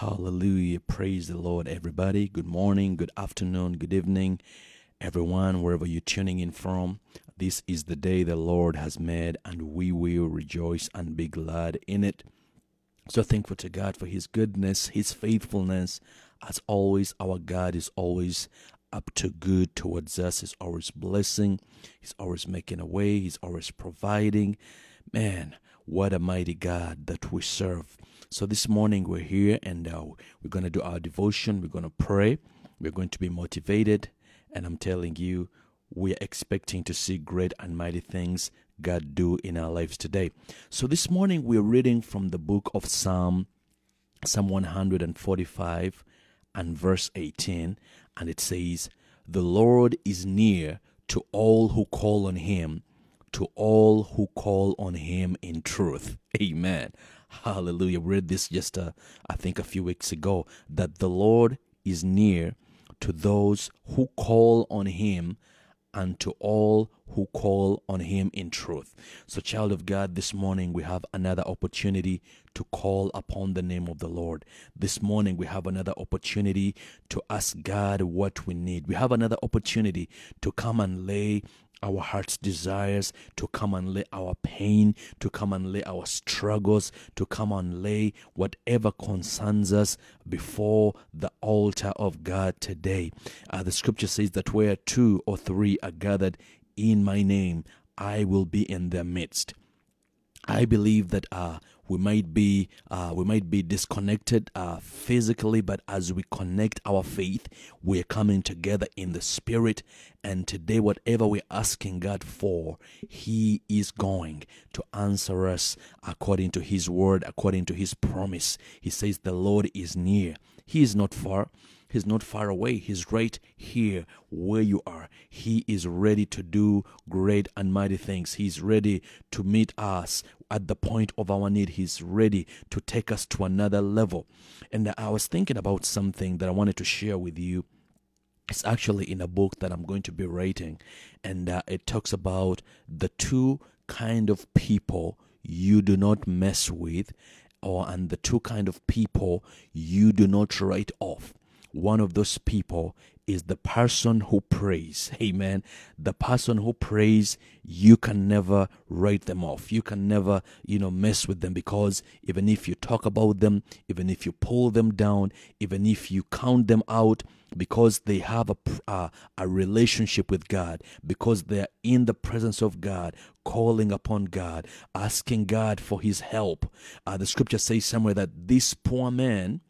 Hallelujah. Praise the Lord, everybody. Good morning, good afternoon, good evening, everyone, wherever you're tuning in from. This is the day the Lord has made, and we will rejoice and be glad in it. So thankful to God for His goodness, His faithfulness. As always, our God is always up to good towards us. He's always blessing. He's always making a way. He's always providing. Man, what a mighty God that we serve. So this morning we're here and uh, we're going to do our devotion. We're going to pray. We're going to be motivated. And I'm telling you, we are expecting to see great and mighty things God do in our lives today. So this morning we're reading from the book of Psalm, Psalm 145 and verse 18. And it says, The Lord is near to all who call on him, to all who call on him in truth. Amen. Hallelujah. We read this just, uh, I think, a few weeks ago that the Lord is near to those who call on Him and to all who call on Him in truth. So, child of God, this morning we have another opportunity to call upon the name of the Lord. This morning we have another opportunity to ask God what we need. We have another opportunity to come and lay our heart's desires, to come and lay our pain, to come and lay our struggles, to come and lay whatever concerns us before the altar of God today. Uh, the scripture says that where two or three are gathered in my name, I will be in their midst. I believe that uh, we might be uh, we might be disconnected uh, physically, but as we connect our faith, we're coming together in the spirit. And today, whatever we're asking God for, He is going to answer us according to His word, according to His promise. He says, "The Lord is near; He is not far." He's not far away. He's right here where you are. He is ready to do great and mighty things. He's ready to meet us at the point of our need. He's ready to take us to another level. And I was thinking about something that I wanted to share with you. It's actually in a book that I'm going to be writing, and uh, it talks about the two kind of people you do not mess with, or and the two kind of people you do not write off one of those people is the person who prays. Amen. The person who prays, you can never write them off. You can never, you know, mess with them because even if you talk about them, even if you pull them down, even if you count them out, because they have a, uh, a relationship with God, because they are in the presence of God, calling upon God, asking God for his help. Uh, the scripture says somewhere that this poor man,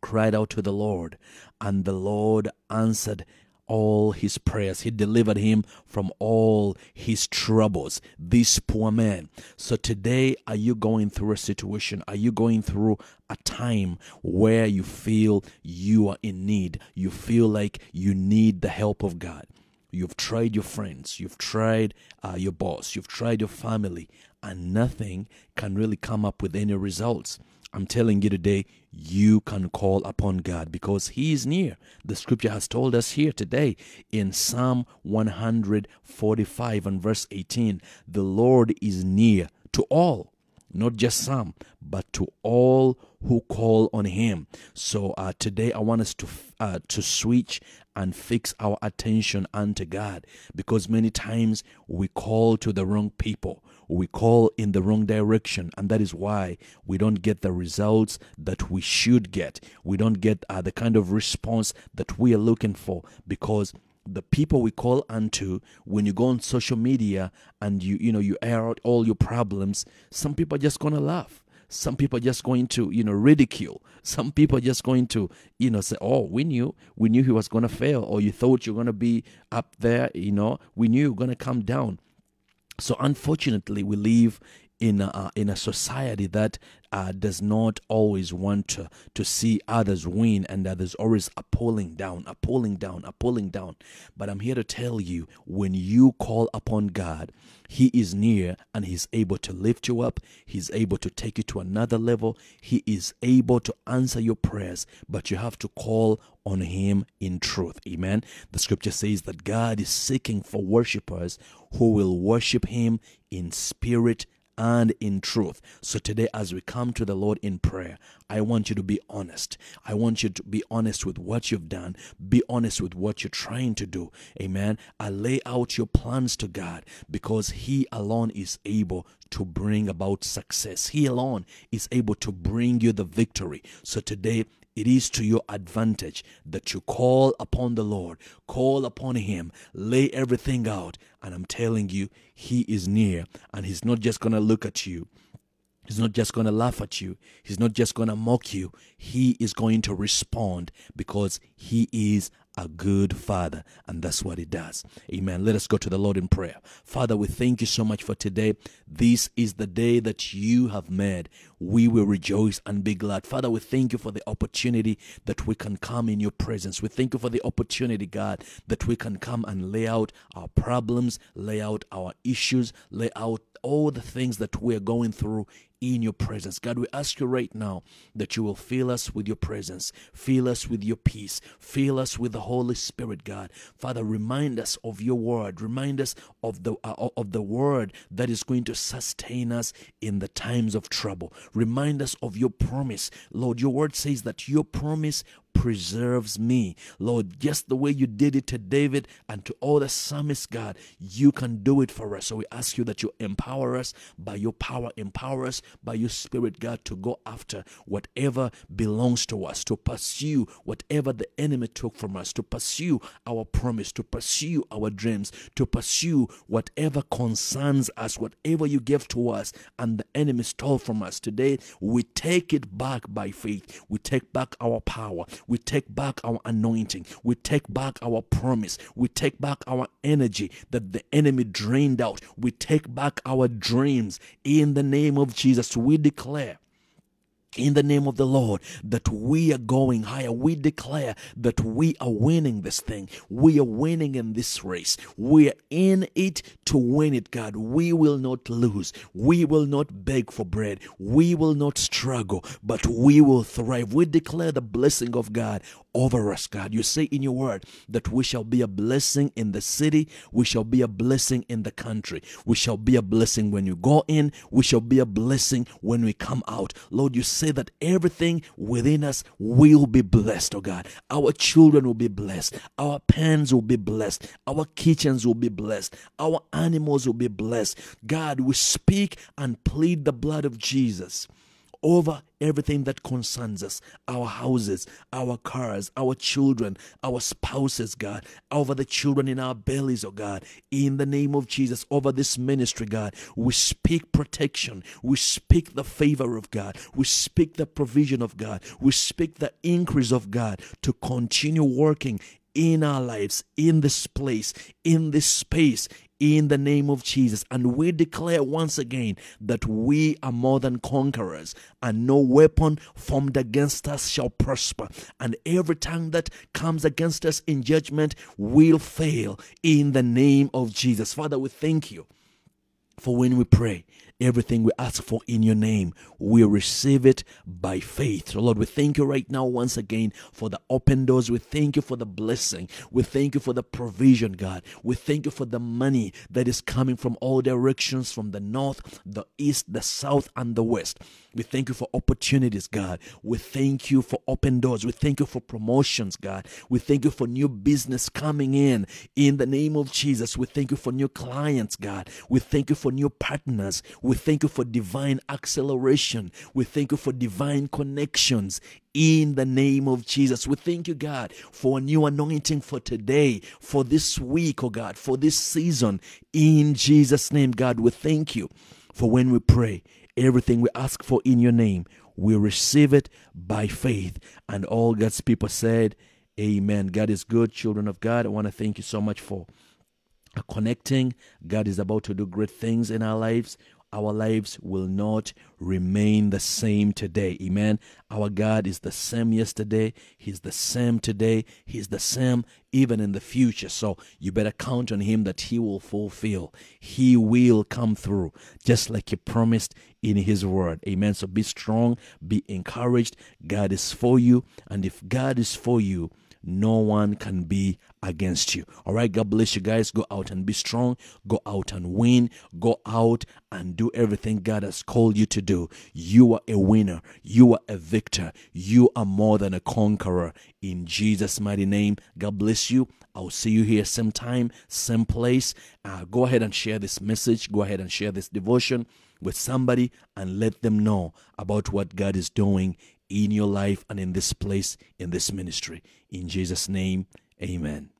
cried out to the Lord, and the Lord answered all his prayers. He delivered him from all his troubles. This poor man. So today, are you going through a situation? Are you going through a time where you feel you are in need? You feel like you need the help of God. You've tried your friends, you've tried uh, your boss, you've tried your family, and nothing can really come up with any results. I'm telling you today, you can call upon God because He is near. The scripture has told us here today in Psalm 145 and verse 18 the Lord is near to all, not just some, but to all who call on Him. So uh, today I want us to uh, to switch and fix our attention unto God because many times we call to the wrong people we call in the wrong direction and that is why we don't get the results that we should get. We don't get uh, the kind of response that we are looking for because the people we call unto when you go on social media and you you know you air out all your problems some people are just gonna laugh. Some people are just going to you know ridicule. Some people are just going to you know say oh we knew. We knew he was going to fail or you thought you're going to be up there you know. We knew you're going to come down so unfortunately, we live in a, in a society that uh, does not always want to, to see others win and others always are pulling down, are pulling down, are pulling down. But I'm here to tell you when you call upon God, He is near and He's able to lift you up. He's able to take you to another level. He is able to answer your prayers, but you have to call on Him in truth. Amen. The scripture says that God is seeking for worshippers who will worship Him in spirit and in truth. So today, as we come to the Lord in prayer, I want you to be honest. I want you to be honest with what you've done. Be honest with what you're trying to do. Amen. I lay out your plans to God because He alone is able to bring about success. He alone is able to bring you the victory. So today, it is to your advantage that you call upon the Lord, call upon Him, lay everything out. And I'm telling you, He is near and He's not just going to look at you. He's not just going to laugh at you. He's not just going to mock you. He is going to respond because He is a good father, and that's what he does. Amen. Let us go to the Lord in prayer. Father, we thank you so much for today. This is the day that you have made. We will rejoice and be glad. Father, we thank you for the opportunity that we can come in your presence. We thank you for the opportunity, God, that we can come and lay out our problems, lay out our issues, lay out all the things that we're going through in your presence. God, we ask you right now that you will fill us with your presence, fill us with your peace, fill us with the Holy Spirit, God. Father, remind us of your word, remind us of the uh, of the word that is going to sustain us in the times of trouble. Remind us of your promise. Lord, your word says that your promise preserves me. Lord, just the way you did it to David and to all the psalmists, God, you can do it for us. So we ask you that you empower us by your power, empower us by your spirit, God, to go after whatever belongs to us, to pursue whatever the enemy took from us, to pursue our promise, to pursue our dreams, to pursue whatever concerns us, whatever you gave to us and the enemy stole from us. Today, we take it back by faith. We take back our power. We take back our anointing. We take back our promise. We take back our energy that the enemy drained out. We take back our dreams in the name of Jesus. We declare in the name of the Lord that we are going higher. We declare that we are winning this thing. We are winning in this race. We are in it to win it, God. We will not lose. We will not beg for bread. We will not struggle, but we will thrive. We declare the blessing of God over us, God. You say in your word that we shall be a blessing in the city, we shall be a blessing in the country, we shall be a blessing when you go in, we shall be a blessing when we come out. Lord, you say that everything within us will be blessed, oh God. Our children will be blessed, our pens will be blessed, our kitchens will be blessed, our animals will be blessed. God, we speak and plead the blood of Jesus over everything that concerns us our houses, our cars, our children, our spouses, God, over the children in our bellies, oh God, in the name of Jesus, over this ministry, God. We speak protection, we speak the favor of God, we speak the provision of God, we speak the increase of God to continue working in our lives, in this place, in this space, in the name of Jesus. And we declare once again that we are more than conquerors, and no weapon formed against us shall prosper. And every tongue that comes against us in judgment will fail in the name of Jesus. Father, we thank you for when we pray, everything we ask for in your name, we receive it by faith. So Lord, we thank you right now once again for the open doors. We thank you for the blessing. We thank you for the provision, God. We thank you for the money that is coming from all directions from the north, the east, the south, and the west. We thank you for opportunities, God. We thank you for open doors. We thank you for promotions, God. We thank you for new business coming in in the name of Jesus. We thank you for new clients, God. We thank you for new partners. We thank you for divine acceleration. We thank you for divine connections in the name of Jesus. We thank you, God, for a new anointing for today, for this week, oh God, for this season. In Jesus' name, God, we thank you for when we pray Everything we ask for in your name, we receive it by faith. And all God's people said, Amen. God is good, children of God. I want to thank you so much for connecting. God is about to do great things in our lives our lives will not remain the same today. Amen. Our God is the same yesterday. He's the same today. He's the same even in the future. So you better count on Him that He will fulfill. He will come through just like He promised in His word. Amen. So be strong, be encouraged. God is for you. And if God is for you, no one can be against you. All right, God bless you guys. Go out and be strong. Go out and win. Go out and do everything God has called you to do. You are a winner. You are a victor. You are more than a conqueror. In Jesus' mighty name, God bless you. I'll see you here same time, same place. Uh, go ahead and share this message. Go ahead and share this devotion with somebody and let them know about what God is doing in your life and in this place, in this ministry. In Jesus' name, amen.